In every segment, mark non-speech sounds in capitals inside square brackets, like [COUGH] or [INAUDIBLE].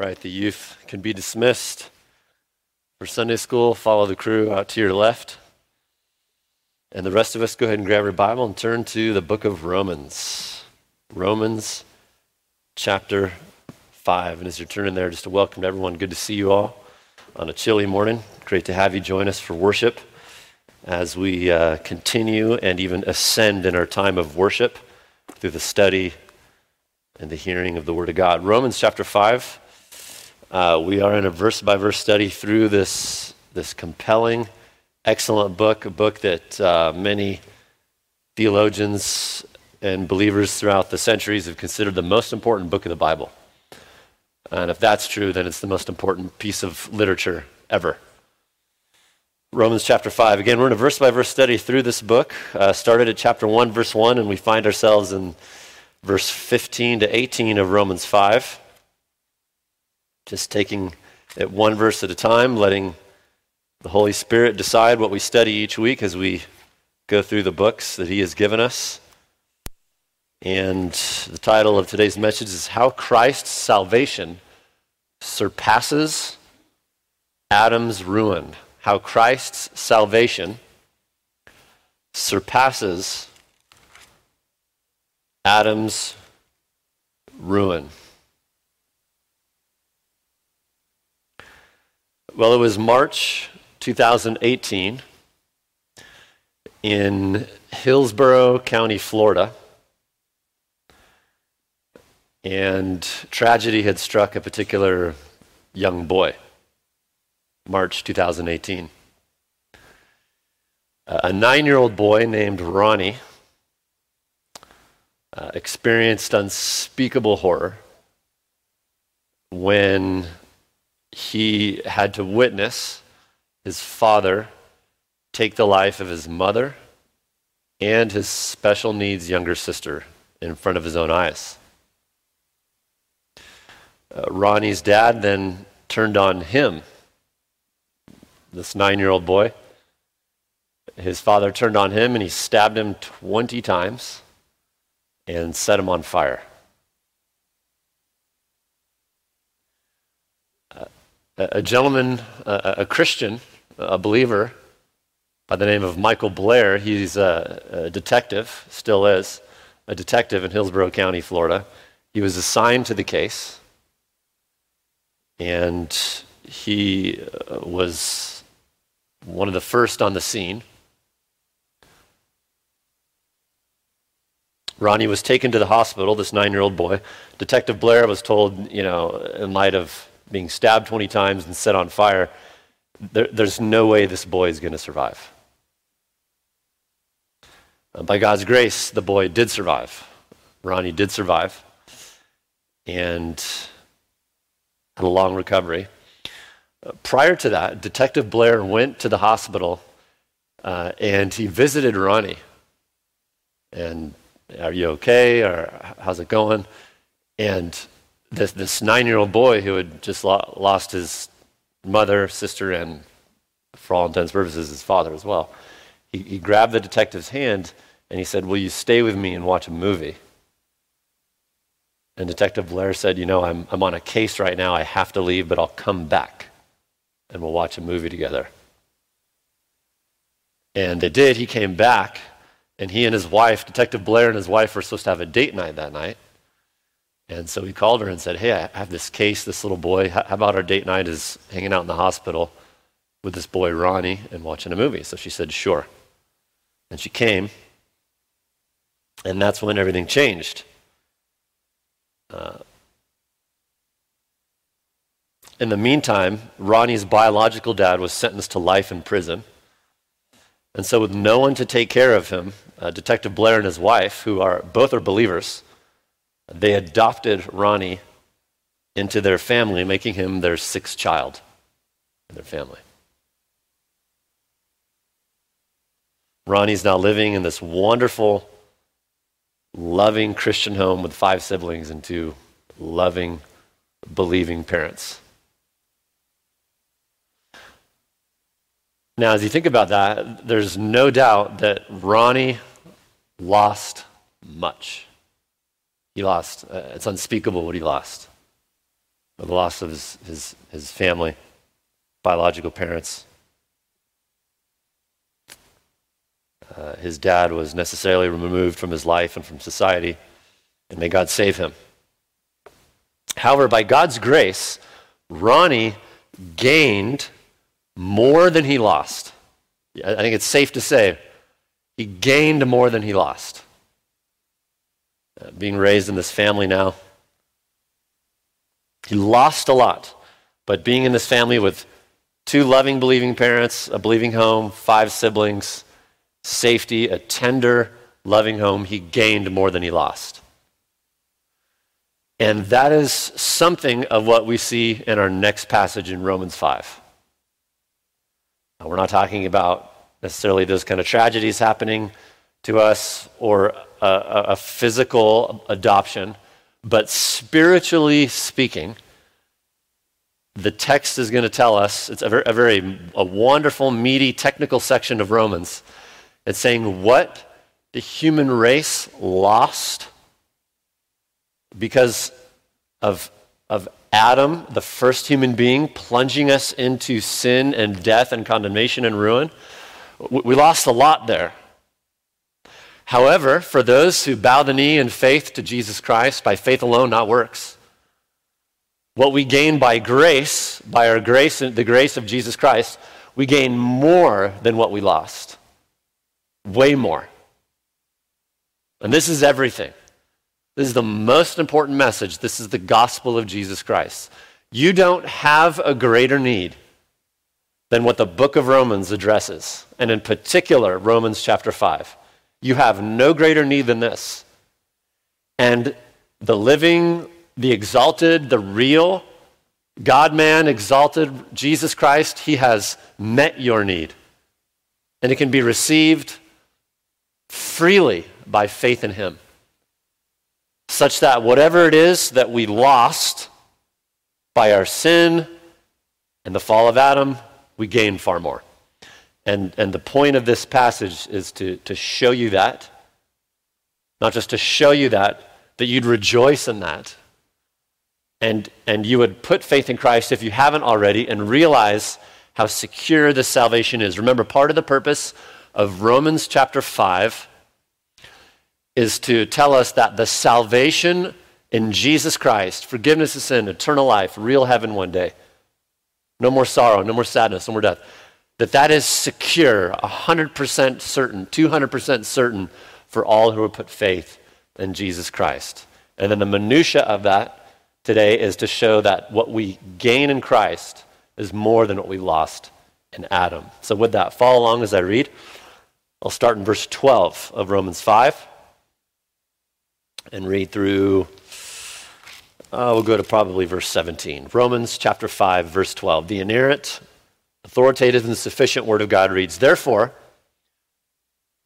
Right, the youth can be dismissed. For Sunday school, follow the crew out to your left. And the rest of us, go ahead and grab your Bible and turn to the book of Romans. Romans chapter 5. And as you're turning there, just to welcome everyone, good to see you all on a chilly morning. Great to have you join us for worship as we uh, continue and even ascend in our time of worship through the study and the hearing of the Word of God. Romans chapter 5. Uh, we are in a verse by verse study through this, this compelling, excellent book, a book that uh, many theologians and believers throughout the centuries have considered the most important book of the Bible. And if that's true, then it's the most important piece of literature ever. Romans chapter 5. Again, we're in a verse by verse study through this book. Uh, started at chapter 1, verse 1, and we find ourselves in verse 15 to 18 of Romans 5. Just taking it one verse at a time, letting the Holy Spirit decide what we study each week as we go through the books that He has given us. And the title of today's message is How Christ's Salvation Surpasses Adam's Ruin. How Christ's salvation surpasses Adam's ruin. Well, it was March 2018 in Hillsborough County, Florida. And tragedy had struck a particular young boy, March 2018. a nine year old boy named Ronnie uh, experienced unspeakable horror when he had to witness his father take the life of his mother and his special needs younger sister in front of his own eyes. Uh, Ronnie's dad then turned on him, this nine year old boy. His father turned on him and he stabbed him 20 times and set him on fire. A gentleman, a, Christian, a believer by the name of Michael Blair. He's a, a, detective, still is, a detective in Hillsborough County, Florida. He was assigned to the case, and he uh, was one of the first on the scene. Ronnie was taken to the hospital, this nine year old boy. Detective Blair was told, you know, in light of being stabbed 20 times and set on fire, there, there's no way this boy is going to survive. Uh, by God's grace, the boy did survive. Ronnie did survive and had a long recovery. Uh, prior to that, Detective Blair went to the hospital uh, and he visited Ronnie. And are you okay? Or how's it going? And this, this nine year old boy who had just lo- lost his mother, sister, and for all intents and purposes, his father as well. He, he grabbed the detective's hand and he said, Will you stay with me and watch a movie? And Detective Blair said, You know, I'm, I'm on a case right now. I have to leave, but I'll come back and we'll watch a movie together. And they did. He came back, and he and his wife, Detective Blair and his wife, were supposed to have a date night that night. And so he called her and said, Hey, I have this case, this little boy. How about our date night is hanging out in the hospital with this boy, Ronnie, and watching a movie? So she said, Sure. And she came. And that's when everything changed. Uh, in the meantime, Ronnie's biological dad was sentenced to life in prison. And so, with no one to take care of him, uh, Detective Blair and his wife, who are both are believers, they adopted Ronnie into their family, making him their sixth child in their family. Ronnie's now living in this wonderful, loving Christian home with five siblings and two loving, believing parents. Now, as you think about that, there's no doubt that Ronnie lost much. He lost. Uh, it's unspeakable what he lost. the loss of his, his, his family, biological parents. Uh, his dad was necessarily removed from his life and from society, and may God save him. However, by God's grace, Ronnie gained more than he lost. I think it's safe to say he gained more than he lost. Being raised in this family now, he lost a lot, but being in this family with two loving, believing parents, a believing home, five siblings, safety, a tender, loving home, he gained more than he lost. And that is something of what we see in our next passage in Romans 5. Now, we're not talking about necessarily those kind of tragedies happening to us or a, a, physical adoption, but spiritually speaking, the text is going to tell us it's a very, a very a wonderful, meaty, technical section of Romans it's saying what the human race lost because of, of Adam, the first human being, plunging us into sin and death and condemnation and ruin. We lost a lot there. However, for those who bow the knee in faith to Jesus Christ, by faith alone, not works, what we gain by grace, by our grace, the grace of Jesus Christ, we gain more than what we lost. Way more. And this is everything. This is the most important message. This is the gospel of Jesus Christ. You don't have a greater need than what the book of Romans addresses, and in particular, Romans chapter 5. You have no greater need than this. And the living, the exalted, the real, God man, exalted Jesus Christ, he has met your need. And it can be received freely by faith in Him. Such that whatever it is that we lost by our sin and the fall of Adam, we gain far more. And, and the point of this passage is to, to show you that. Not just to show you that, that you'd rejoice in that. And, and you would put faith in Christ if you haven't already and realize how secure this salvation is. Remember, part of the purpose of Romans chapter 5 is to tell us that the salvation in Jesus Christ, forgiveness of sin, eternal life, real heaven one day, no more sorrow, no more sadness, no more death, that that is secure, 100% certain, 200% certain for all who have put faith in Jesus Christ. And then the minutia of that today is to show that what we gain in Christ is more than what we lost in Adam. So with that, follow along as I read. I'll start in verse 12 of Romans 5 and read through, uh, we'll go to probably verse 17. Romans chapter 5, verse 12. The inerrant, authoritative, and sufficient word of God reads, Therefore,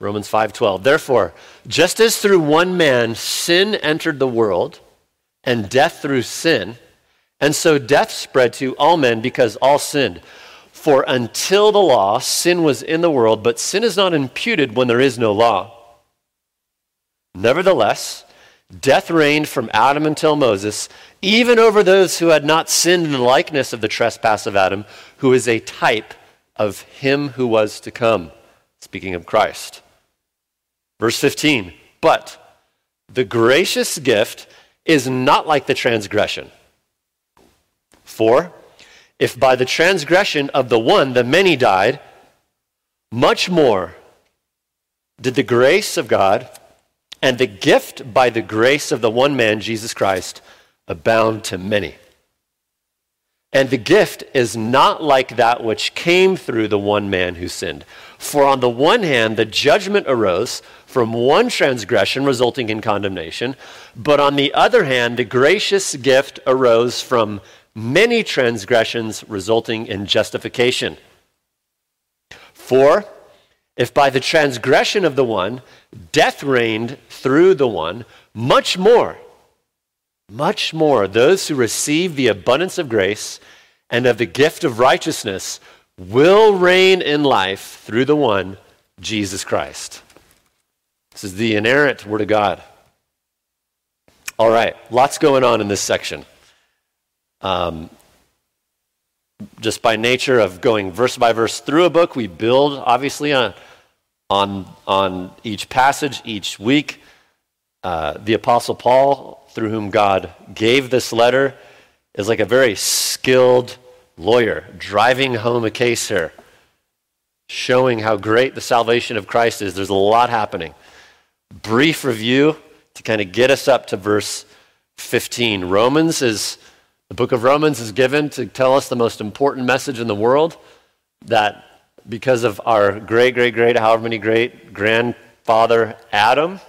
Romans 5:12. Therefore, just as through one man sin entered the world, and death through sin, and so death spread to all men because all sinned. For until the law, sin was in the world, but sin is not imputed when there is no law. Nevertheless, death reigned from Adam until Moses, even over those who had not sinned in the likeness of the trespass of Adam, who is a type of him who was to come. Speaking of Christ. Verse 15, but the gracious gift is not like the transgression. For, if by the transgression of the one the many died, much more did the grace of God and the gift by the grace of the one man, Jesus Christ, abound to many. And the gift is not like that which came through the one man who sinned. For on the one hand, the judgment arose from one transgression, resulting in condemnation. But on the other hand, the gracious gift arose from many transgressions resulting in justification. For if by the transgression of the one death reigned through the one, much more, much more, those who receive the abundance of grace and of the gift of righteousness will reign in life through the one, Jesus Christ. This is the inerrant Word of God. All right, lots going on in this section. Um, just by nature of going verse by verse through a book, we build obviously on, on, on each passage each week. Uh, the Apostle Paul, through whom God gave this letter, is like a very skilled lawyer driving home a case here, showing how great the salvation of Christ is. There's a lot happening. Brief review to kind of get us up to verse 15. Romans is the book of Romans is given to tell us the most important message in the world that because of our great, great, great, however many great grandfather Adam,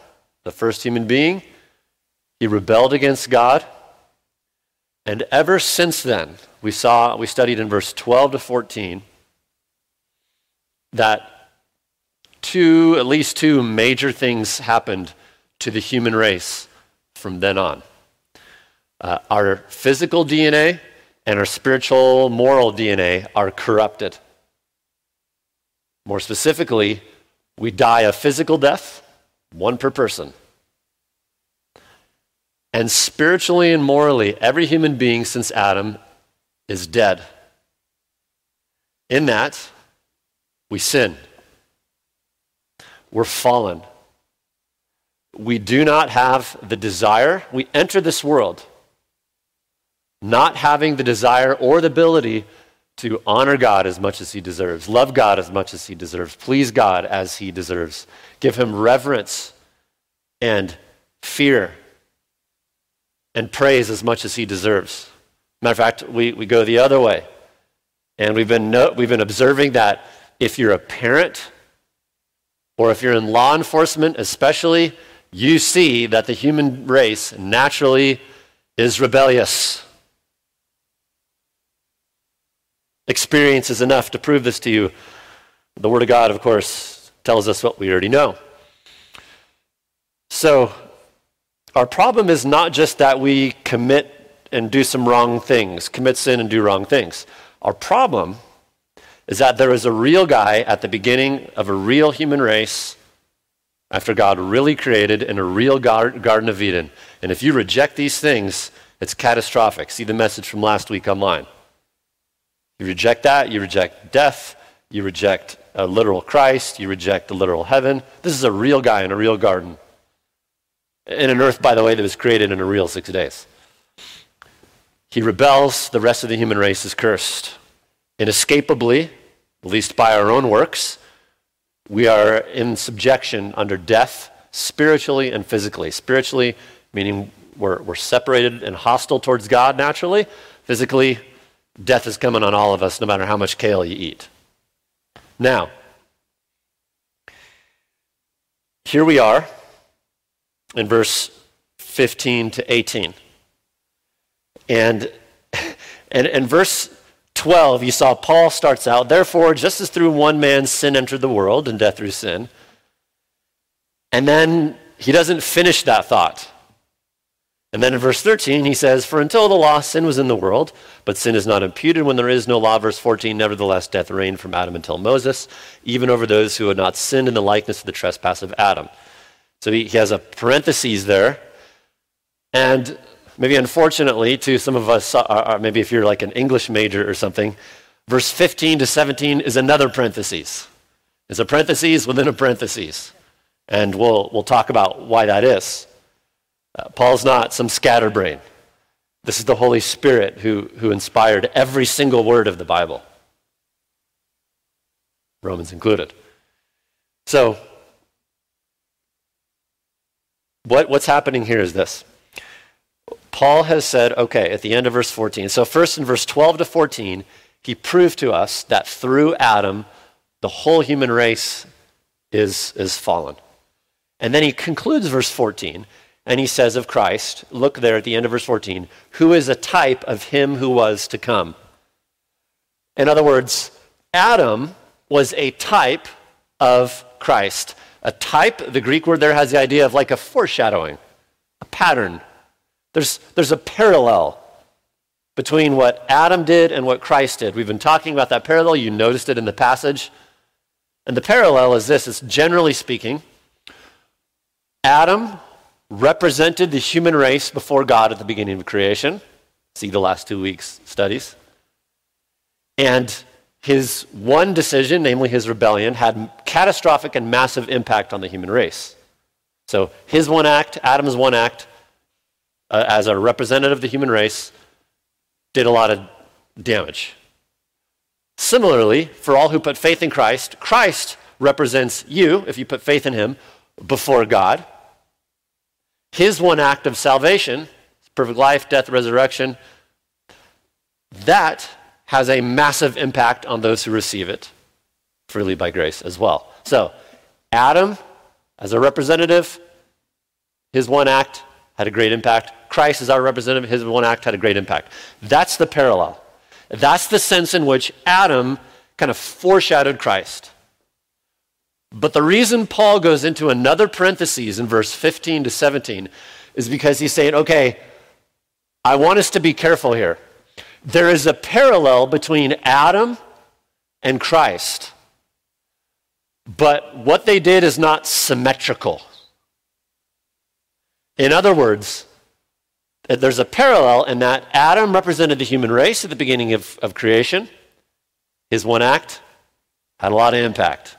the first human being, he rebelled against God. And ever since then, we saw, we studied in verse 12 to 14 that two, at least two major things happened to the human race from then on uh, our physical DNA and our spiritual, moral DNA are corrupted. More specifically, we die a physical death, one per person. And spiritually and morally, every human being since Adam is dead. In that, we sin. We're fallen. We do not have the desire. We enter this world not having the desire or the ability to honor God as much as he deserves, love God as much as he deserves, please God as he deserves, give him reverence and fear and praise as much as he deserves. Matter of fact, we, we go the other way. And we've been, no, we've been observing that if you're a parent or if you're in law enforcement, especially, you see that the human race naturally is rebellious. Experience is enough to prove this to you. The Word of God, of course, tells us what we already know. So, our problem is not just that we commit and do some wrong things, commit sin and do wrong things. Our problem is that there is a real guy at the beginning of a real human race after God really created in a real Garden of Eden. And if you reject these things, it's catastrophic. See the message from last week online. You reject that, you reject death, you reject a literal Christ, you reject the literal heaven. This is a real guy in a real garden. In an earth, by the way, that was created in a real six days. He rebels, the rest of the human race is cursed. Inescapably, at least by our own works, we are in subjection under death, spiritually and physically. Spiritually, meaning we're, we're separated and hostile towards God naturally. Physically, Death is coming on all of us no matter how much kale you eat. Now, here we are in verse 15 to 18. And, [LAUGHS] and, and verse 12, you saw Paul starts out, therefore, just as through one man sin entered the world, and death through sin. And then he doesn't finish that thought. And then in verse 13, he says, For until the law, sin was in the world, but sin is not imputed when there is no law. Verse 14, nevertheless, death reigned from Adam until Moses, even over those who had not sinned in the likeness of the trespass of Adam. So he, he has a parenthesis there. And maybe unfortunately, to some of us, uh, uh, maybe if you're like an English major or something, verse 15 to 17 is another parenthesis. It's a parenthesis within a parenthesis. And we'll, we'll talk about why that is. Uh, Paul's not some scatterbrain. This is the Holy Spirit who, who inspired every single word of the Bible, Romans included. So, what, what's happening here is this. Paul has said, okay, at the end of verse 14. So, first in verse 12 to 14, he proved to us that through Adam, the whole human race is, is fallen. And then he concludes verse 14 and he says of Christ, look there at the end of verse 14, who is a type of him who was to come. In other words, Adam was a type of Christ. A type, the Greek word there has the idea of like a foreshadowing, a pattern. There's, there's a parallel between what Adam did and what Christ did. We've been talking about that parallel. You noticed it in the passage. And the parallel is this it's generally speaking, Adam represented the human race before God at the beginning of creation. See the last two weeks' studies. And his one decision, namely his rebellion, had catastrophic and massive impact on the human race. So his one act, Adam's one act, uh, as a representative of the human race, did a lot of damage. Similarly, for all who put faith in Christ, Christ represents you, if you put faith in him, before God. His one act of salvation, perfect life, death, resurrection, that has a massive impact on those who receive it freely by grace as well. So, Adam, as a representative, his one act had a great impact. Christ, as our representative, his one act had a great impact. That's the parallel. That's the sense in which Adam kind of foreshadowed Christ. But the reason Paul goes into another parenthesis in verse 15 to 17 is because he's saying, okay, I want us to be careful here. There is a parallel between Adam and Christ, but what they did is not symmetrical. In other words, there's a parallel in that Adam represented the human race at the beginning of, of creation. His one act had a lot of impact.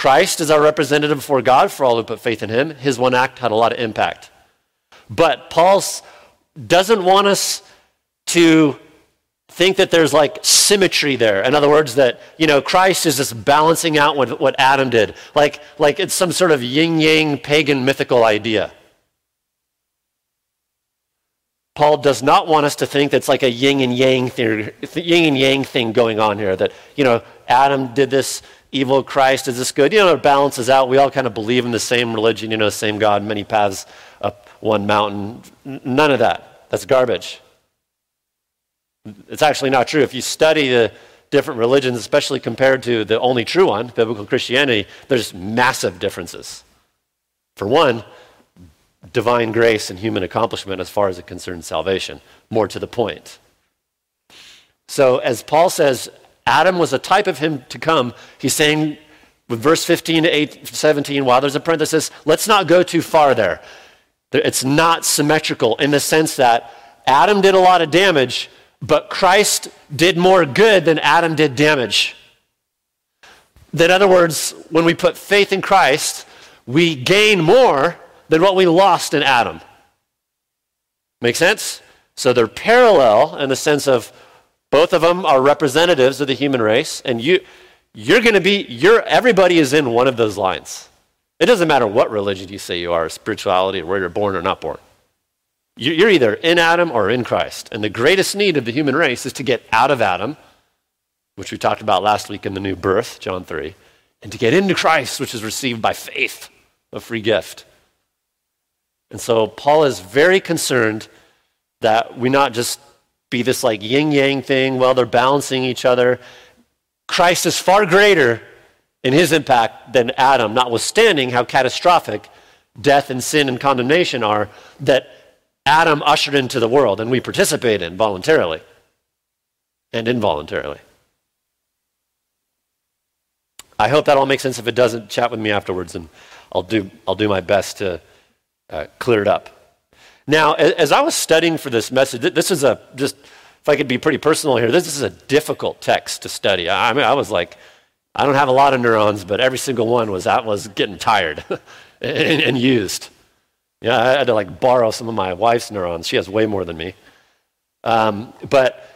Christ is our representative before God for all who put faith in him. His one act had a lot of impact. But Paul doesn't want us to think that there's like symmetry there. In other words, that, you know, Christ is just balancing out what, what Adam did. Like, like it's some sort of yin yang pagan mythical idea. Paul does not want us to think that's like a yin and yang thing, yin and yang thing going on here. That you know, Adam did this evil, Christ is this good. You know, it balances out. We all kind of believe in the same religion, you know, same God, many paths up one mountain. None of that. That's garbage. It's actually not true. If you study the different religions, especially compared to the only true one, biblical Christianity, there's massive differences. For one, divine grace and human accomplishment as far as it concerns salvation. More to the point. So, as Paul says, Adam was a type of him to come. He's saying with verse 15 to 8, 17, while there's a parenthesis, let's not go too far there. It's not symmetrical in the sense that Adam did a lot of damage, but Christ did more good than Adam did damage. In other words, when we put faith in Christ, we gain more than what we lost in Adam. Make sense? So they're parallel in the sense of both of them are representatives of the human race, and you, you're going to be, you're, everybody is in one of those lines. It doesn't matter what religion you say you are, spirituality, or where you're born or not born. You're either in Adam or in Christ. And the greatest need of the human race is to get out of Adam, which we talked about last week in the new birth, John 3, and to get into Christ, which is received by faith, a free gift. And so Paul is very concerned that we not just be this like yin yang thing, well, they're balancing each other. Christ is far greater in his impact than Adam, notwithstanding how catastrophic death and sin and condemnation are that Adam ushered into the world and we participate in voluntarily and involuntarily. I hope that all makes sense. If it doesn't, chat with me afterwards and I'll do, I'll do my best to uh, it up. Now, as I was studying for this message, this is a just if I could be pretty personal here, this is a difficult text to study. I mean, I was like, I don't have a lot of neurons, but every single one was that was getting tired [LAUGHS] and, and, used. Yeah, I had to like borrow some of my wife's neurons. She has way more than me. Um, but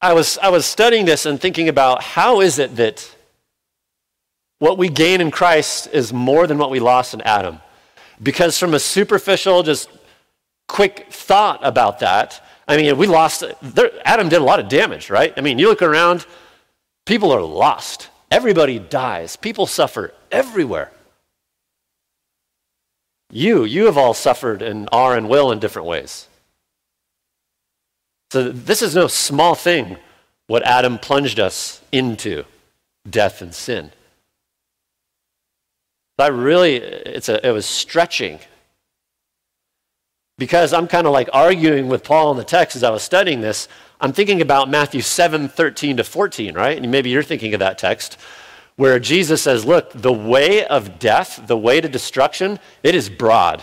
I was I was studying this and thinking about how is it that what we gain in Christ is more than what we lost in Adam. Because from a superficial, just quick thought about that, I mean, we lost, there, Adam did a lot of damage, right? I mean, you look around, people are lost. Everybody dies. People suffer everywhere. You, you have all suffered and are and will in different ways. So this is no small thing what Adam plunged us into death and sin. I really, it's a, it was stretching. Because I'm kind of like arguing with Paul in the text as I was studying this. I'm thinking about Matthew 7 13 to 14, right? And maybe you're thinking of that text where Jesus says, Look, the way of death, the way to destruction, it is broad.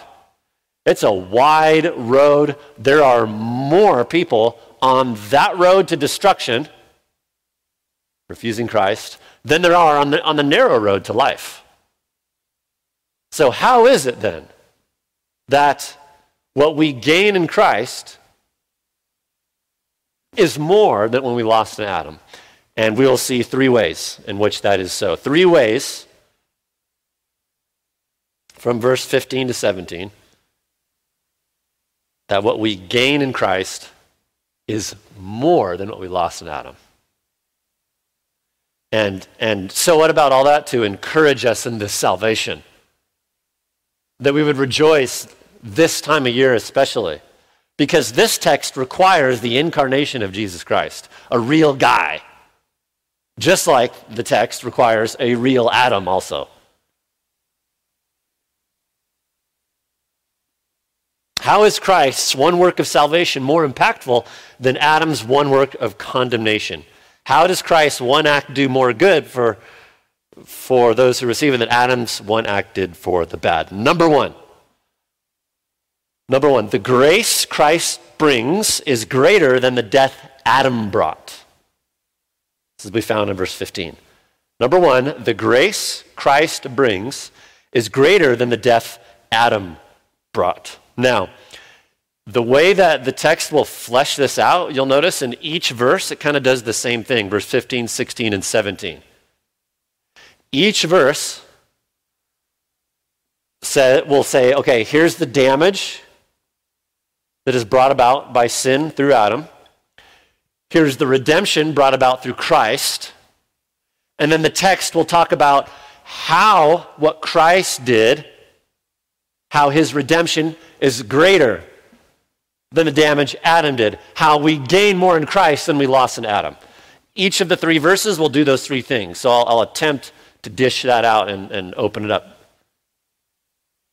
It's a wide road. There are more people on that road to destruction, refusing Christ, than there are on the, on the narrow road to life. So, how is it then that what we gain in Christ is more than when we lost in Adam? And we'll see three ways in which that is so. Three ways from verse 15 to 17 that what we gain in Christ is more than what we lost in Adam. And, and so, what about all that to encourage us in this salvation? That we would rejoice this time of year, especially. Because this text requires the incarnation of Jesus Christ, a real guy. Just like the text requires a real Adam, also. How is Christ's one work of salvation more impactful than Adam's one work of condemnation? How does Christ's one act do more good for, for those who receive it than Adam's one act did for the bad? Number one. Number one, the grace Christ brings is greater than the death Adam brought. This is we found in verse 15. Number one, the grace Christ brings is greater than the death Adam brought. Now, the way that the text will flesh this out, you'll notice in each verse it kind of does the same thing verse 15, 16, and 17. Each verse say, will say, okay, here's the damage that is brought about by sin through Adam. Here's the redemption brought about through Christ. And then the text will talk about how what Christ did, how his redemption is greater than the damage Adam did. How we gain more in Christ than we lost in Adam. Each of the three verses will do those three things. So I'll, I'll attempt to dish that out and, and open it up.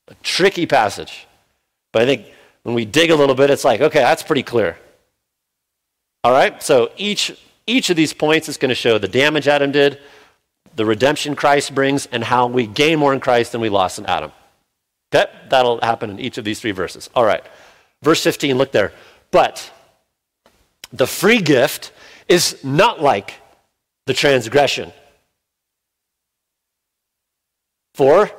A tricky passage. But I think when we dig a little bit, it's like, okay, that's pretty clear. All right? So each, each of these points is going to show the damage Adam did, the redemption Christ brings, and how we gain more in Christ than we lost in Adam. That, that'll happen in each of these three verses. All right. Verse 15, look there. But the free gift is not like the transgression. For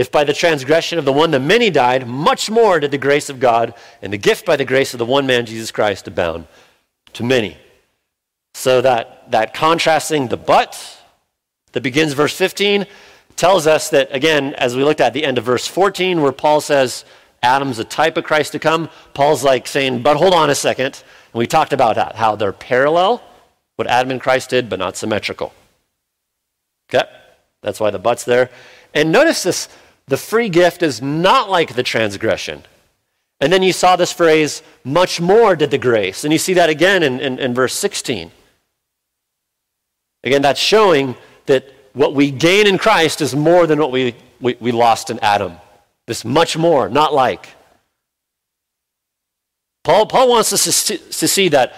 if by the transgression of the one the many died, much more did the grace of God and the gift by the grace of the one man, Jesus Christ, abound to many. So that, that contrasting the but that begins verse 15 tells us that, again, as we looked at the end of verse 14, where Paul says Adam's a type of Christ to come, Paul's like saying, but hold on a second. And we talked about that, how they're parallel, what Adam and Christ did, but not symmetrical. Okay? That's why the but's there. And notice this the free gift is not like the transgression. And then you saw this phrase, much more did the grace. And you see that again in, in, in verse 16. Again, that's showing that what we gain in Christ is more than what we, we, we lost in Adam. This much more, not like. Paul, Paul wants us to, to see that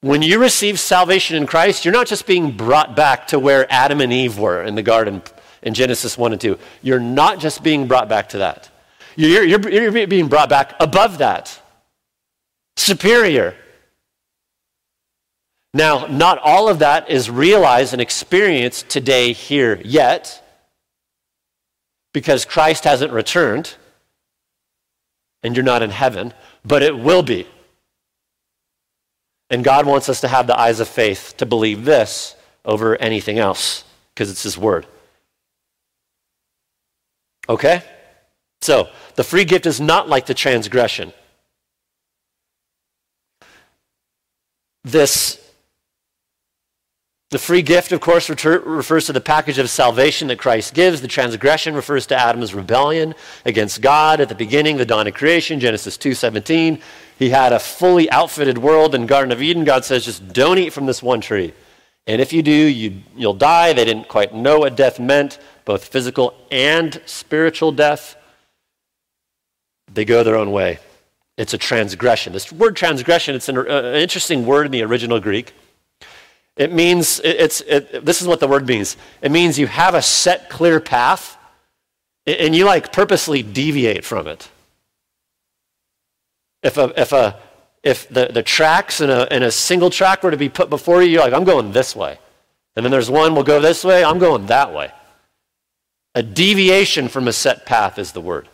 when you receive salvation in Christ, you're not just being brought back to where Adam and Eve were in the garden in Genesis 1 and 2. You're not just being brought back to that. You're, you're, you're being brought back above that, superior. Now, not all of that is realized and experienced today here yet because Christ hasn't returned and you're not in heaven, but it will be. And God wants us to have the eyes of faith to believe this over anything else because it's His Word. Okay? So, the free gift is not like the transgression. This the free gift, of course, refers to the package of salvation that Christ gives. The transgression refers to Adam's rebellion against God at the beginning, the dawn of creation, Genesis 2:17. He had a fully outfitted world in Garden of Eden. God says, just don't eat from this one tree. And if you do, you, you'll die. They didn't quite know what death meant, both physical and spiritual death. They go their own way. It's a transgression. This word transgression, it's an, uh, interesting word in the original Greek. It means, it's, it, this is what the word means. It means you have a set, clear path, and you like purposely deviate from it. If a, if a, if the, the tracks in a, in a single track were to be put before you, you're like, I'm going this way. And then there's one, we'll go this way, I'm going that way. A deviation from a set path is the word.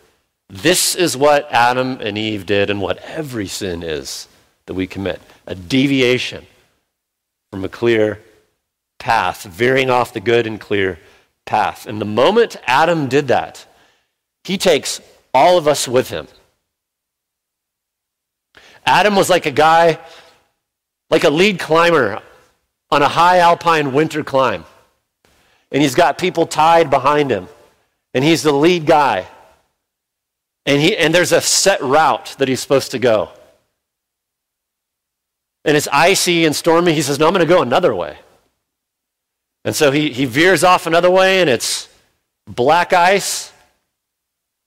This is what Adam and Eve did and what every sin is that we commit a deviation from a clear path, veering off the good and clear path. And the moment Adam did that, he takes all of us with him. Adam was like a guy, like a lead climber on a high alpine winter climb. And he's got people tied behind him. And he's the lead guy. And, he, and there's a set route that he's supposed to go. And it's icy and stormy. He says, No, I'm going to go another way. And so he, he veers off another way, and it's black ice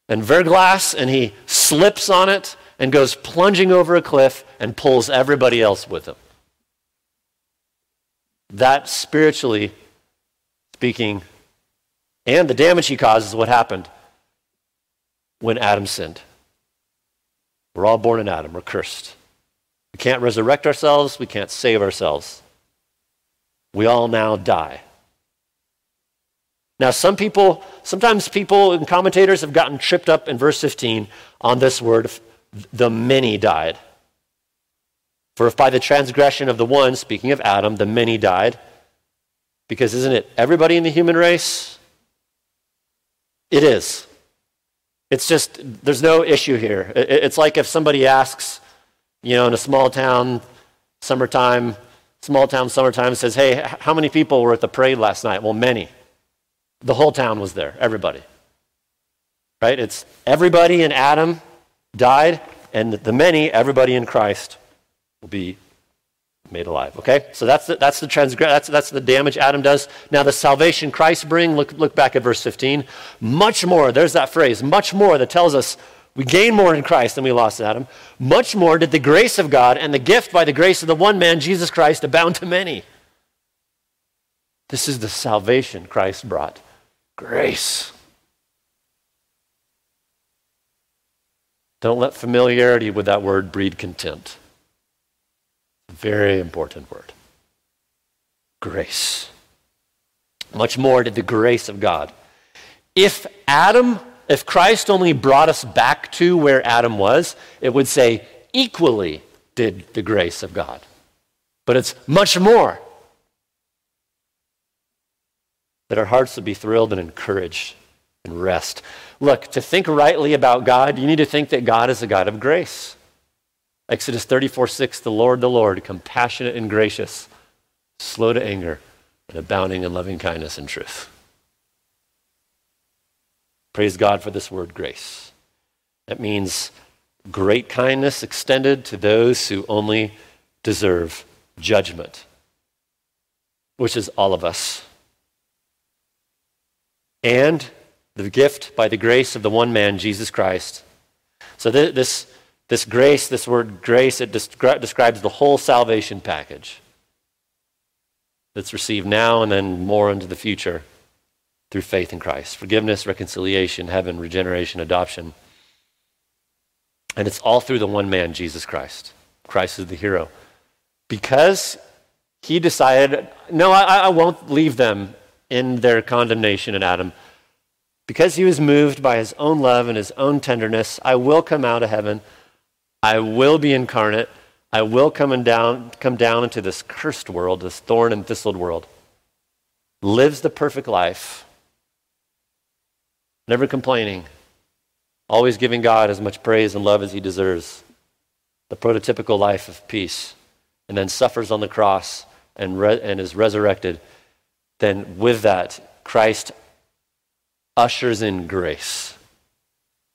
and verglas, and he slips on it and goes plunging over a cliff and pulls everybody else with him. That, spiritually speaking, and the damage he causes, what happened when Adam sinned. We're all born in Adam, we're cursed. We can't resurrect ourselves, we can't save ourselves. We all now die. Now, some people, sometimes people and commentators have gotten tripped up in verse 15 on this word, the many died. For if by the transgression of the one, speaking of Adam, the many died, because isn't it everybody in the human race? It is. It's just, there's no issue here. It's like if somebody asks, you know, in a small town, summertime, small town, summertime, says, hey, how many people were at the parade last night? Well, many. The whole town was there, everybody. Right? It's everybody in Adam died, and the many, everybody in Christ, will be made alive. Okay? So that's the, that's the transgress that's, that's the damage Adam does. Now the salvation Christ bring, look, look back at verse 15. Much more, there's that phrase, much more that tells us we gain more in Christ than we lost in Adam. Much more did the grace of God and the gift by the grace of the one man, Jesus Christ, abound to many. This is the salvation Christ brought. Grace. Don't let familiarity with that word breed contempt. Very important word. Grace. Much more did the grace of God. If Adam, if Christ only brought us back to where Adam was, it would say equally did the grace of God. But it's much more that our hearts would be thrilled and encouraged and rest. Look, to think rightly about God, you need to think that God is a God of grace. Exodus 34 6, the Lord, the Lord, compassionate and gracious, slow to anger, and abounding in loving kindness and truth. Praise God for this word, grace. That means great kindness extended to those who only deserve judgment, which is all of us and the gift by the grace of the one man, Jesus Christ. So th- this, this grace, this word grace, it descri- describes the whole salvation package that's received now and then more into the future through faith in Christ. Forgiveness, reconciliation, heaven, regeneration, adoption. And it's all through the one man, Jesus Christ. Christ is the hero. Because he decided, no, I, I won't leave them in their condemnation in Adam. Because he was moved by his own love and his own tenderness, I will come out of heaven. I will be incarnate. I will come, and down, come down into this cursed world, this thorn and thistled world. Lives the perfect life, never complaining, always giving God as much praise and love as he deserves. The prototypical life of peace. And then suffers on the cross and, re- and is resurrected then with that, Christ ushers in grace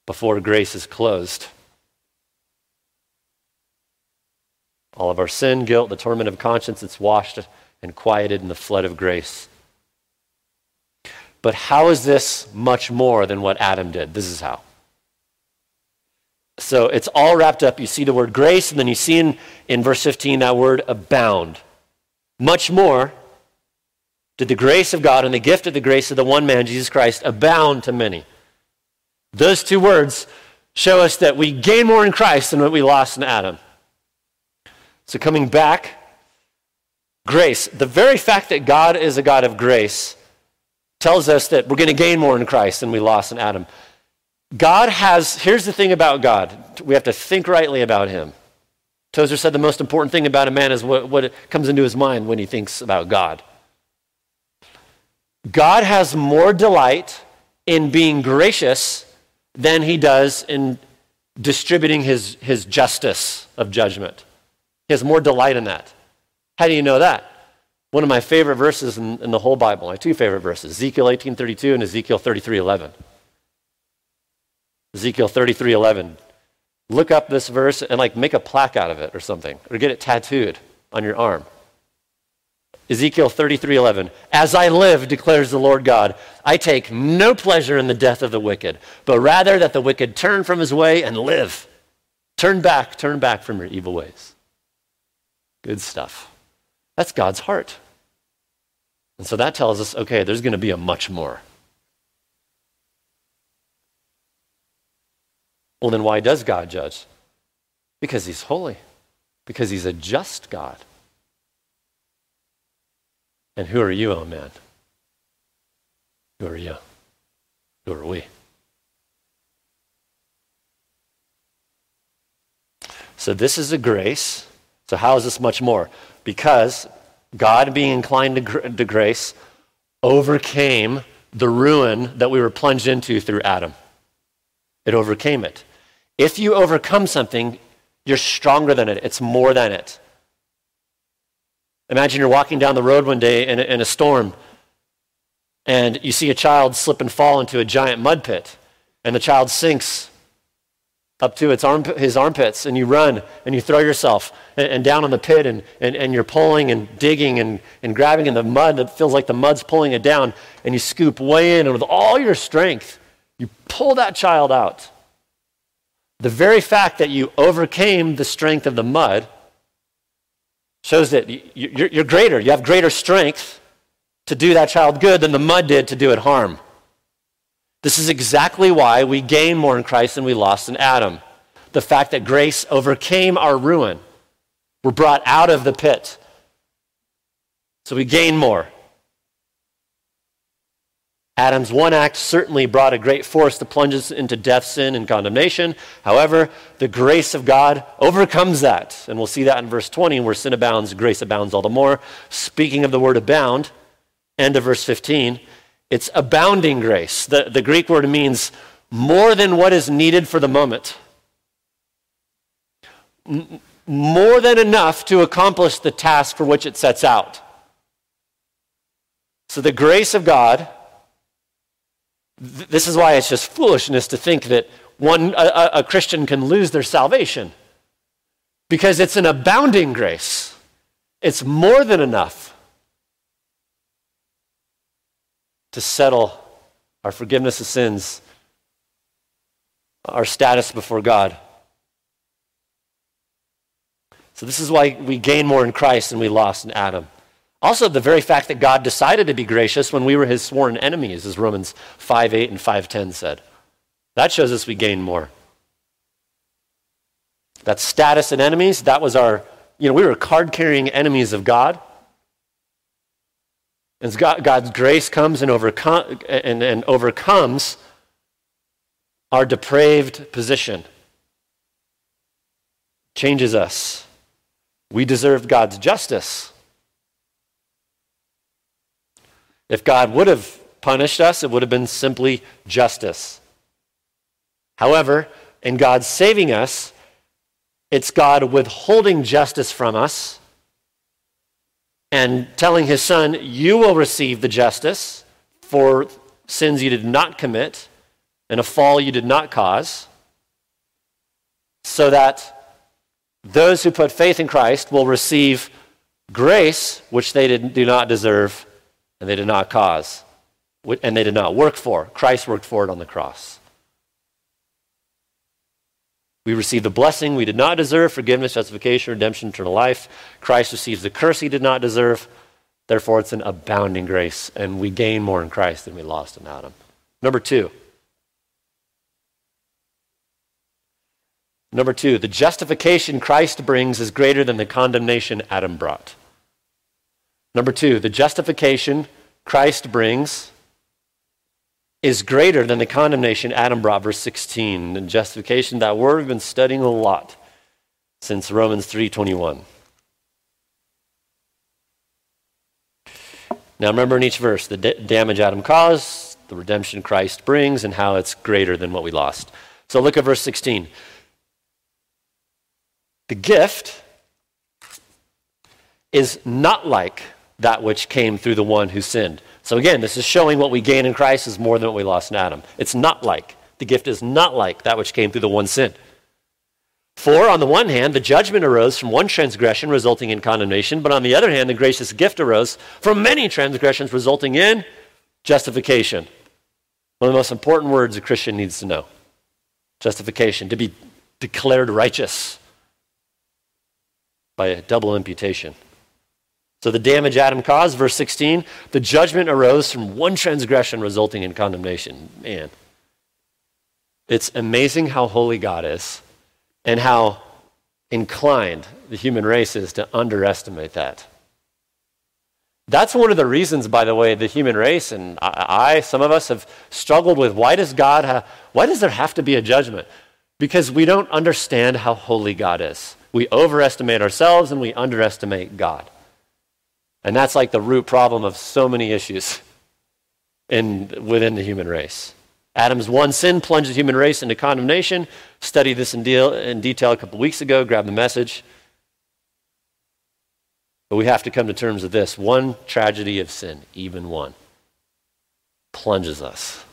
before grace is closed. All of our sin, guilt, the torment of conscience, it's washed and quieted in the flood of grace. But how is this much more than what Adam did? This is how. So it's all wrapped up. You see the word grace, and then you see in, in verse 15 that word abound. Much more did the grace of God and the gift of the grace of the one man, Jesus Christ, abound to many. Those two words show us that we gain more in Christ than what we lost in Adam. So, coming back, grace. The very fact that God is a God of grace tells us that we're going to gain more in Christ than we lost in Adam. God has, here's the thing about God we have to think rightly about him. Tozer said the most important thing about a man is what, what comes into his mind when he thinks about God. God has more delight in being gracious than he does in distributing his, his justice of judgment. Has more delight in that. How do you know that? One of my favorite verses in, in the whole Bible, my two favorite verses, Ezekiel 18.32 and Ezekiel 33.11. Ezekiel 33.11. Look up this verse and like make a plaque out of it or something, or get it tattooed on your arm. Ezekiel 33:11 As I live declares the Lord God I take no pleasure in the death of the wicked but rather that the wicked turn from his way and live Turn back turn back from your evil ways Good stuff That's God's heart And so that tells us okay there's going to be a much more Well then why does God judge Because he's holy because he's a just God and who are you, oh man? Who are you? Who are we? So this is a grace. So how is this much more? Because God, being inclined to, gr- to grace, overcame the ruin that we were plunged into through Adam. It overcame it. If you overcome something, you're stronger than it. It's more than it. Imagine you're walking down the road one day in a, in a storm and you see a child slip and fall into a giant mud pit, and the child sinks up to its arm, his armpits, and you run and you throw yourself and, and down on the pit, and, and, and you're pulling and digging and, and grabbing in the mud that feels like the mud's pulling it down, and you scoop way in, and with all your strength, you pull that child out. The very fact that you overcame the strength of the mud shows that you're greater. You have greater strength to do that child good than the mud did to do it harm. This is exactly why we gain more in Christ than we lost in Adam. The fact that grace overcame our ruin. We're brought out of the pit. So we gain more. Adam's one act certainly brought a great force to plunge us into death, sin, and condemnation. However, the grace of God overcomes that. And we'll see that in verse 20, where sin abounds, grace abounds all the more. Speaking of the word abound, end of verse 15, it's abounding grace. The, the Greek word means more than what is needed for the moment, M- more than enough to accomplish the task for which it sets out. So the grace of God this is why it's just foolishness to think that one, a, a Christian can lose their salvation. Because it's an abounding grace, it's more than enough to settle our forgiveness of sins, our status before God. So, this is why we gain more in Christ than we lost in Adam. Also, the very fact that God decided to be gracious when we were his sworn enemies, as Romans 5 8 and 5.10 said. That shows us we gain more. That status and enemies, that was our, you know, we were card carrying enemies of God. And God's grace comes and, overcome, and, and overcomes our depraved position, changes us. We deserve God's justice. If God would have punished us, it would have been simply justice. However, in God saving us, it's God withholding justice from us and telling his son, You will receive the justice for sins you did not commit and a fall you did not cause, so that those who put faith in Christ will receive grace which they did, do not deserve and they did not cause, and they did not work for. Christ worked for it on the cross. We receive the blessing we did not deserve forgiveness, justification, redemption, eternal life. Christ receives the curse he did not deserve. Therefore, it's an abounding grace, and we gain more in Christ than we lost in Adam. Number two, Number two, the justification Christ brings is greater than the condemnation Adam brought. Number two, the justification Christ brings is greater than the condemnation Adam brought, verse 16. And justification, that word we've been studying a lot since Romans 3:21. Now remember in each verse the d- damage Adam caused, the redemption Christ brings, and how it's greater than what we lost. So look at verse 16. The gift is not like that which came through the one who sinned. So again, this is showing what we gain in Christ is more than what we lost in Adam. It's not like. The gift is not like that which came through the one sin. For, on the one hand, the judgment arose from one transgression, resulting in condemnation, but on the other hand, the gracious gift arose from many transgressions, resulting in justification. One of the most important words a Christian needs to know justification, to be declared righteous by a double imputation. So the damage Adam caused, verse 16, the judgment arose from one transgression, resulting in condemnation. Man, it's amazing how holy God is and how inclined the human race is to underestimate that. That's one of the reasons, by the way, the human race and I, some of us have struggled with why does God have, why does there have to be a judgment? Because we don't understand how holy God is. We overestimate ourselves and we underestimate God. And that's like the root problem of so many issues in, within the human race. Adam's one sin plunged the human race into condemnation. Studied this in, deal, in detail a couple weeks ago. Grab the message. But we have to come to terms with this. One tragedy of sin, even one, plunges us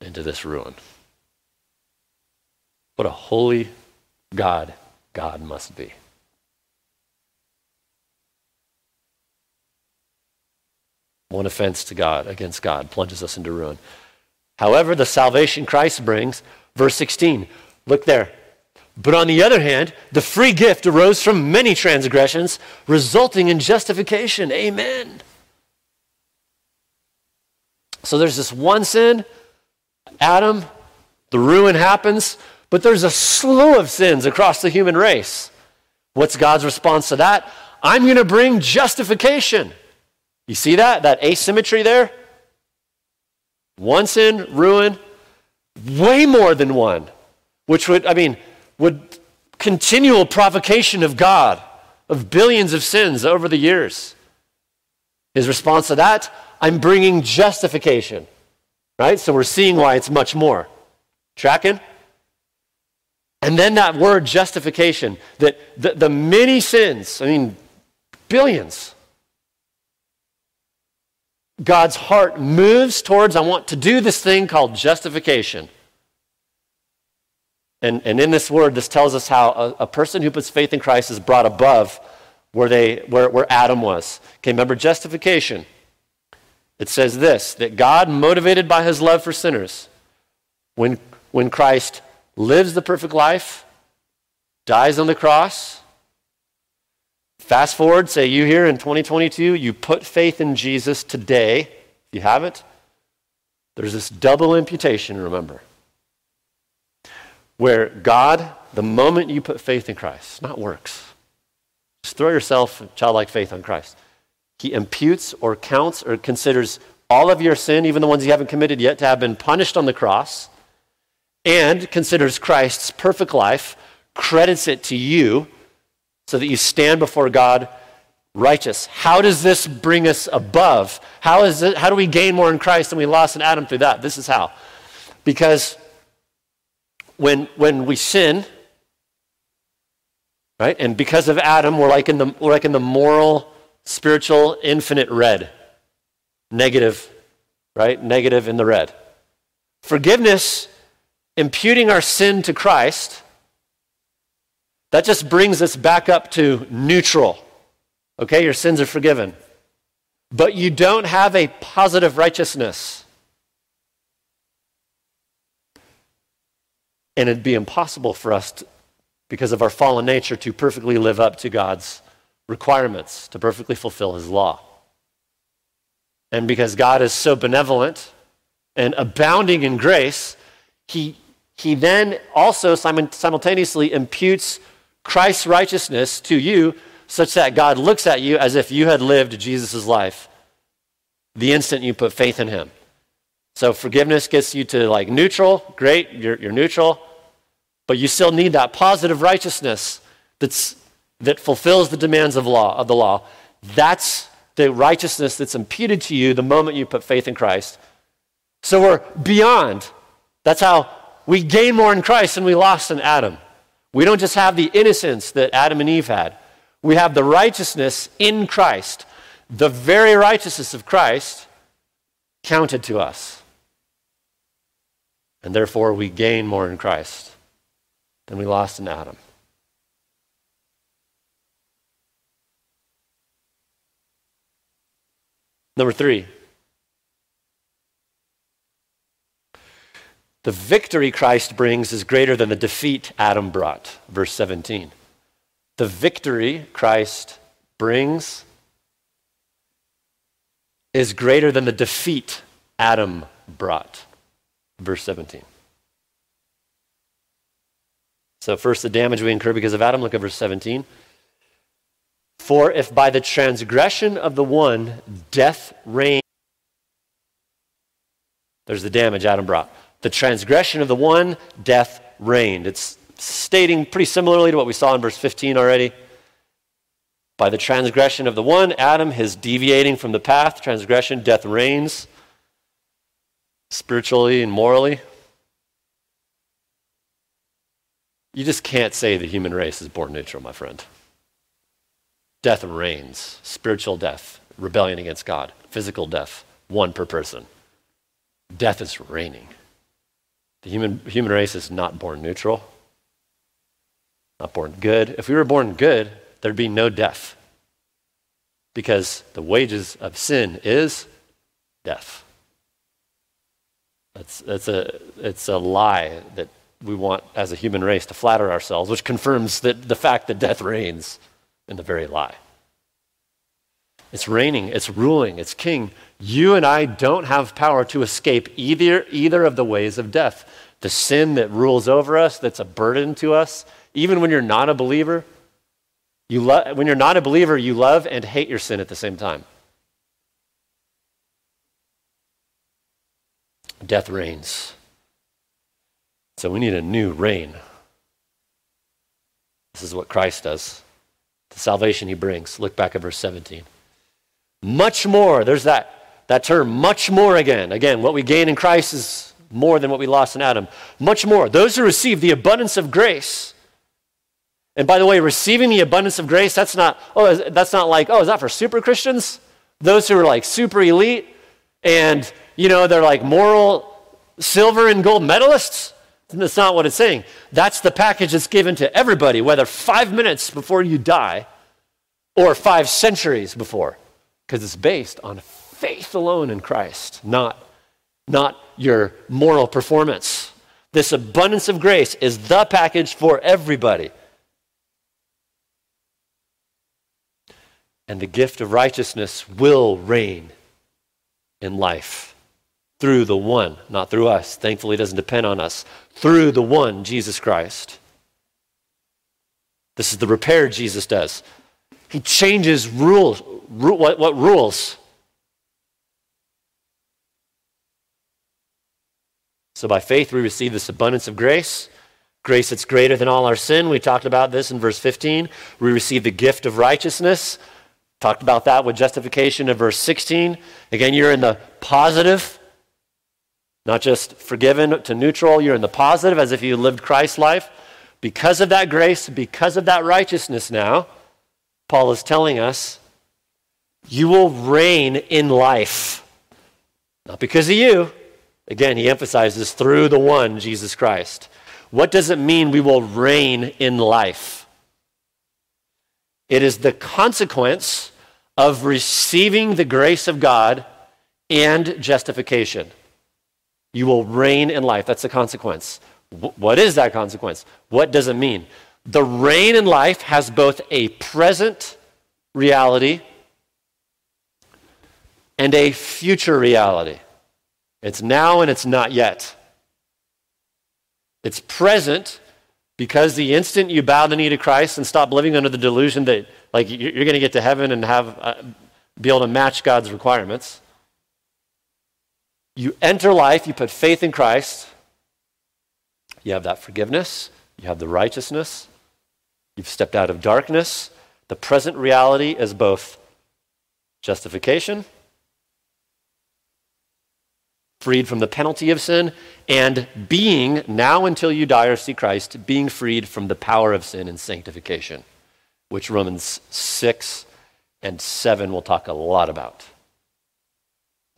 into this ruin. What a holy God God must be. One offense to God, against God, plunges us into ruin. However, the salvation Christ brings, verse 16, look there. But on the other hand, the free gift arose from many transgressions, resulting in justification. Amen. So there's this one sin, Adam, the ruin happens, but there's a slew of sins across the human race. What's God's response to that? I'm going to bring justification. You see that? That asymmetry there? One sin, ruin, way more than one, which would, I mean, would continual provocation of God of billions of sins over the years. His response to that, I'm bringing justification. Right? So we're seeing why it's much more. Tracking? And then that word justification, that the, the many sins, I mean, billions, God's heart moves towards, I want to do this thing called justification. And, and in this word, this tells us how a, a person who puts faith in Christ is brought above where, they, where, where Adam was. Okay, remember justification. It says this that God, motivated by his love for sinners, when, when Christ lives the perfect life, dies on the cross, Fast forward, say you here in 2022, you put faith in Jesus today. If you haven't, there's this double imputation, remember, where God, the moment you put faith in Christ, not works, just throw yourself childlike faith on Christ. He imputes or counts or considers all of your sin, even the ones you haven't committed yet, to have been punished on the cross, and considers Christ's perfect life, credits it to you so that you stand before God righteous. How does this bring us above? How, is it, how do we gain more in Christ than we lost in Adam through that? This is how. Because when, when we sin, right, and because of Adam, we're like in the, we're like in the moral, spiritual, infinite red. Negative, right? Negative in the red. Forgiveness, imputing our sin to Christ, that just brings us back up to neutral. Okay, your sins are forgiven. But you don't have a positive righteousness. And it'd be impossible for us, to, because of our fallen nature, to perfectly live up to God's requirements, to perfectly fulfill His law. And because God is so benevolent and abounding in grace, He he then also simultaneously imputes Christ's righteousness to you such that God looks at you as if you had lived Jesus' life the instant you put faith in him. So forgiveness gets you to like neutral, great, you're, you're neutral, but you still need that positive righteousness that's, that fulfills the demands of law of the law. That's the righteousness that's imputed to you the moment you put faith in Christ. So we're beyond. That's how we gain more in Christ than we lost in Adam. We don't just have the innocence that Adam and Eve had. We have the righteousness in Christ. The very righteousness of Christ counted to us. And therefore, we gain more in Christ than we lost in Adam. Number three, the victory Christ brings is greater than the defeat Adam brought. Verse 17. The victory Christ brings is greater than the defeat Adam brought. Verse 17. So, first, the damage we incur because of Adam. Look at verse 17. For if by the transgression of the one death reigned, there's the damage Adam brought. The transgression of the one, death reigned. It's stating pretty similarly to what we saw in verse 15 already. By the transgression of the one, Adam, his deviating from the path, transgression, death reigns spiritually and morally. You just can't say the human race is born neutral, my friend. Death reigns, spiritual death, rebellion against God, physical death, one per person. Death is reigning. The human, human race is not born neutral, not born good. If we were born good, there'd be no death. Because the wages of sin is death. That's, that's a, it's a lie that we want as a human race to flatter ourselves, which confirms that the fact that death reigns in the very lie. It's reigning, it's ruling, it's king. You and I don't have power to escape either, either of the ways of death. The sin that rules over us, that's a burden to us, even when you're not a believer. You lo- when you're not a believer, you love and hate your sin at the same time. Death reigns. So we need a new reign. This is what Christ does. The salvation he brings. Look back at verse 17. Much more, there's that, that term, much more again. Again, what we gain in Christ is more than what we lost in Adam. Much more. Those who receive the abundance of grace. And by the way, receiving the abundance of grace, that's not, oh, that's not like, oh, is that for super Christians? Those who are like super elite and, you know, they're like moral silver and gold medalists? That's not what it's saying. That's the package that's given to everybody, whether five minutes before you die or five centuries before, because it's based on faith alone in Christ, not, not your moral performance. This abundance of grace is the package for everybody. And the gift of righteousness will reign in life through the one, not through us. Thankfully, it doesn't depend on us. Through the one, Jesus Christ. This is the repair Jesus does. He changes rules. What, what rules? So by faith, we receive this abundance of grace. Grace that's greater than all our sin. We talked about this in verse 15. We receive the gift of righteousness. Talked about that with justification in verse 16. Again, you're in the positive, not just forgiven to neutral. You're in the positive as if you lived Christ's life. Because of that grace, because of that righteousness now, Paul is telling us, you will reign in life. Not because of you. Again, he emphasizes through the one, Jesus Christ. What does it mean we will reign in life? It is the consequence of receiving the grace of God and justification. You will reign in life. That's the consequence. What is that consequence? What does it mean? The reign in life has both a present reality and a future reality. It's now and it's not yet. It's present because the instant you bow the knee to Christ and stop living under the delusion that like you're going to get to heaven and have uh, be able to match God's requirements, you enter life, you put faith in Christ, you have that forgiveness, you have the righteousness, you've stepped out of darkness. The present reality is both justification, freed from the penalty of sin, and being, now until you die or see Christ, being freed from the power of sin and sanctification, which Romans 6 and 7 will talk a lot about.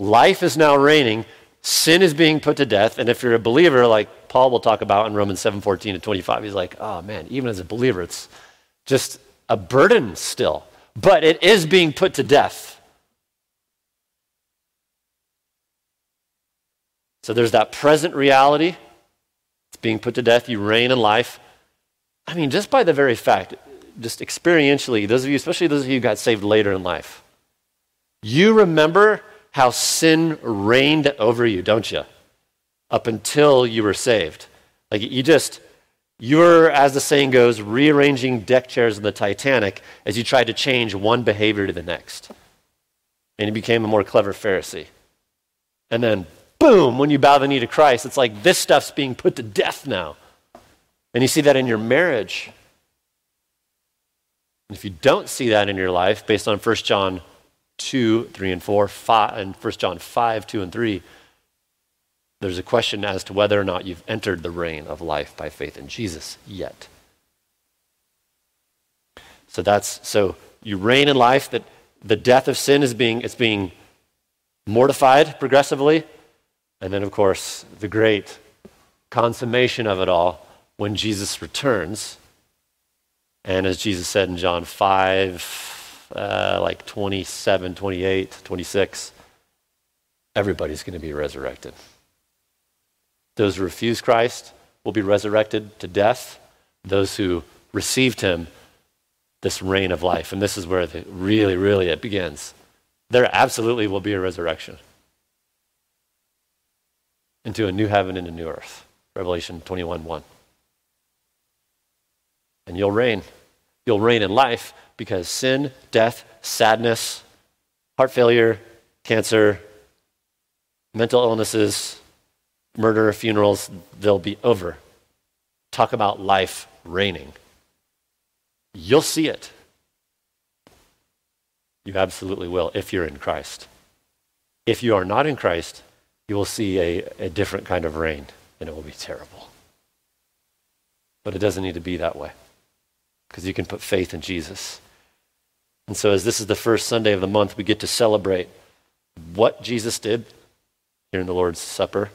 Life is now reigning, sin is being put to death, and if you're a believer, like Paul will talk about in Romans 7 14 to 25, he's like, oh man, even as a believer, it's just a burden still. But it is being put to death. So there's that present reality. It's being put to death. You reign in life. I mean, just by the very fact, just experientially, those of you, especially those of you who got saved later in life, you remember how sin reigned over you, don't you? Up until you were saved. Like you just, you were, as the saying goes, rearranging deck chairs in the Titanic as you tried to change one behavior to the next. And you became a more clever Pharisee. And then, boom, when you bow the knee to Christ, it's like this stuff's being put to death now. And you see that in your marriage. And if you don't see that in your life, based on 1 John 2, 3, and 4, 5, and 1 John 5, 2, and 3, there's a question as to whether or not you've entered the reign of life by faith in Jesus yet. So that's so you reign in life that the death of sin is being it's being mortified progressively and then, of course, the great consummation of it all when Jesus returns. And as Jesus said in John 5, uh, like 27, 28, 26, everybody's going to be resurrected. Those who refuse Christ will be resurrected to death. Those who received him, this reign of life. And this is where the, really, really it begins. There absolutely will be a resurrection into a new heaven and a new earth. Revelation 21 1. And you'll reign. You'll reign in life because sin, death, sadness, heart failure, cancer, mental illnesses, murder, funerals, they'll be over. Talk about life reigning. You'll see it. You absolutely will if you're in Christ. If you are not in Christ, you will see a, a different kind of reign, and it will be terrible. But it doesn't need to be that way because you can put faith in Jesus. And so, as this is the first Sunday of the month, we get to celebrate what Jesus did here in the Lord's Supper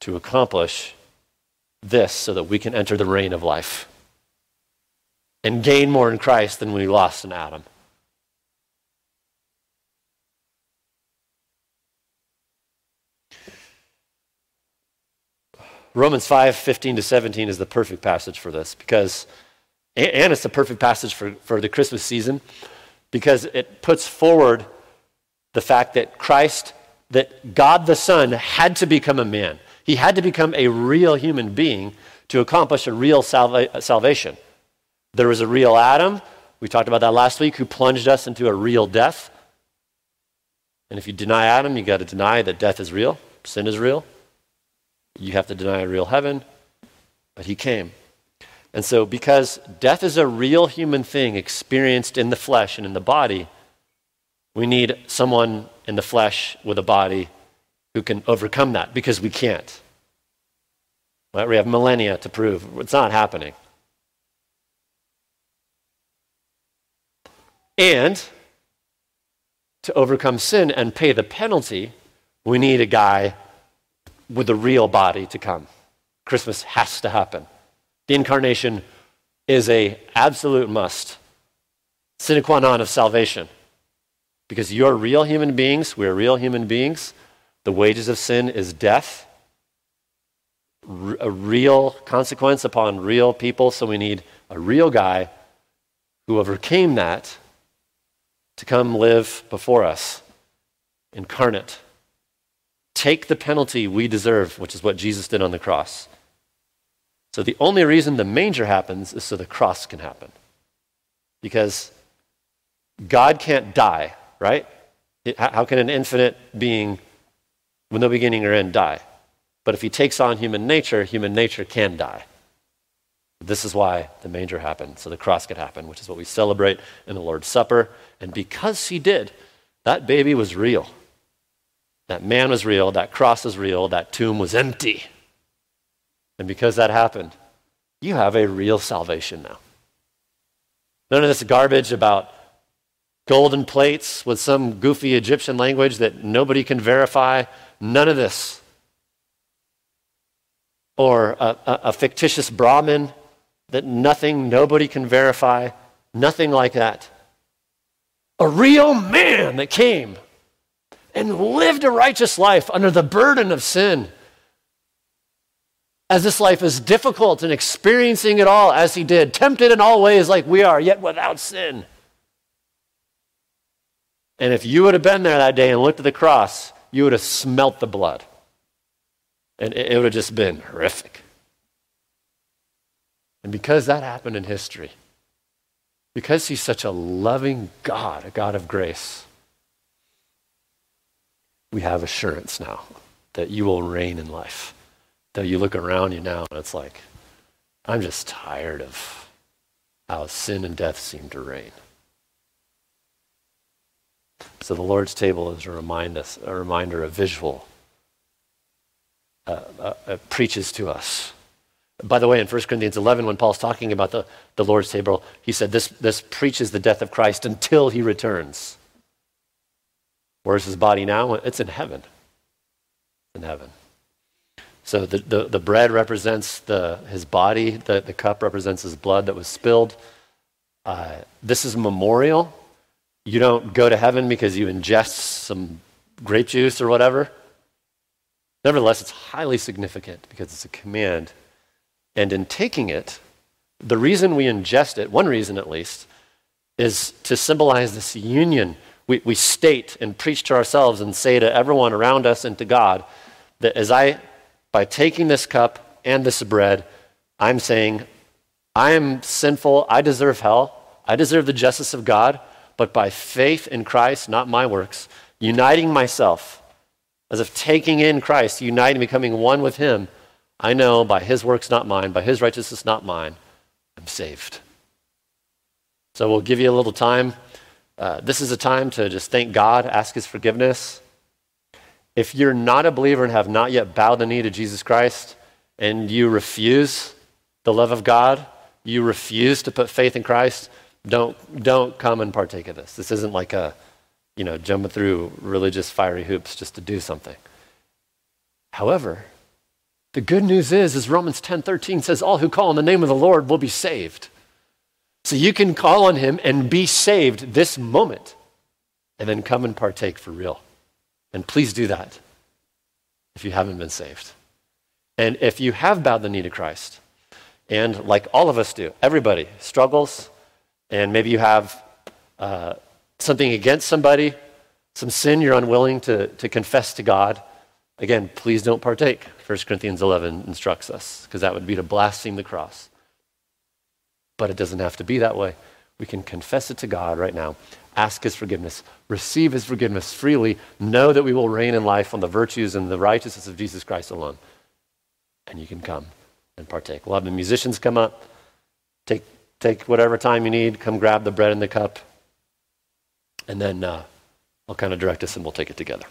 to accomplish this so that we can enter the reign of life and gain more in Christ than we lost in Adam. Romans 5 15 to 17 is the perfect passage for this because, and it's the perfect passage for, for the Christmas season because it puts forward the fact that Christ, that God the Son had to become a man. He had to become a real human being to accomplish a real salva- salvation. There was a real Adam, we talked about that last week, who plunged us into a real death. And if you deny Adam, you got to deny that death is real, sin is real. You have to deny a real heaven, but he came. And so, because death is a real human thing experienced in the flesh and in the body, we need someone in the flesh with a body who can overcome that because we can't. Right? We have millennia to prove it's not happening. And to overcome sin and pay the penalty, we need a guy with a real body to come. Christmas has to happen. The incarnation is a absolute must, sine qua non of salvation. Because you're real human beings, we're real human beings. The wages of sin is death, a real consequence upon real people. So we need a real guy who overcame that to come live before us, incarnate take the penalty we deserve, which is what Jesus did on the cross. So the only reason the manger happens is so the cross can happen. Because God can't die, right? How can an infinite being with no beginning or end die? But if he takes on human nature, human nature can die. This is why the manger happened, so the cross could happen, which is what we celebrate in the Lord's Supper. And because he did, that baby was real. That man was real, that cross was real, that tomb was empty. And because that happened, you have a real salvation now. None of this garbage about golden plates with some goofy Egyptian language that nobody can verify. None of this. Or a, a, a fictitious Brahmin that nothing, nobody can verify. Nothing like that. A real man that came and lived a righteous life under the burden of sin. As this life is difficult and experiencing it all as he did, tempted in all ways like we are, yet without sin. And if you would have been there that day and looked at the cross, you would have smelt the blood. And it would have just been horrific. And because that happened in history, because he's such a loving God, a God of grace, we have assurance now that you will reign in life. That you look around you now and it's like, I'm just tired of how sin and death seem to reign. So the Lord's table is a, remind us, a reminder, a visual, uh, uh, uh, preaches to us by the way, in 1 Corinthians 11, when Paul's talking about the, the Lord's table, he said this, this preaches the death of Christ until he returns. Where's his body now? It's in heaven. In heaven. So the, the, the bread represents the, his body, the, the cup represents his blood that was spilled. Uh, this is memorial. You don't go to heaven because you ingest some grape juice or whatever. Nevertheless, it's highly significant because it's a command and in taking it, the reason we ingest it, one reason at least, is to symbolize this union. We, we state and preach to ourselves and say to everyone around us and to God that as I, by taking this cup and this bread, I'm saying, I am sinful, I deserve hell, I deserve the justice of God, but by faith in Christ, not my works, uniting myself, as if taking in Christ, uniting, becoming one with Him, I know by his works, not mine, by his righteousness, not mine, I'm saved. So we'll give you a little time. Uh, this is a time to just thank God, ask his forgiveness. If you're not a believer and have not yet bowed the knee to Jesus Christ, and you refuse the love of God, you refuse to put faith in Christ, don't, don't come and partake of this. This isn't like a, you know, jumping through religious fiery hoops just to do something. However, the good news is, as Romans 10 13 says, all who call on the name of the Lord will be saved. So you can call on him and be saved this moment and then come and partake for real. And please do that if you haven't been saved. And if you have bowed the knee to Christ, and like all of us do, everybody struggles, and maybe you have uh, something against somebody, some sin you're unwilling to, to confess to God, again, please don't partake. 1 Corinthians 11 instructs us, because that would be to blaspheme the cross. But it doesn't have to be that way. We can confess it to God right now, ask His forgiveness, receive His forgiveness freely, know that we will reign in life on the virtues and the righteousness of Jesus Christ alone. And you can come and partake. We'll have the musicians come up, take, take whatever time you need, come grab the bread and the cup, and then uh, I'll kind of direct us and we'll take it together.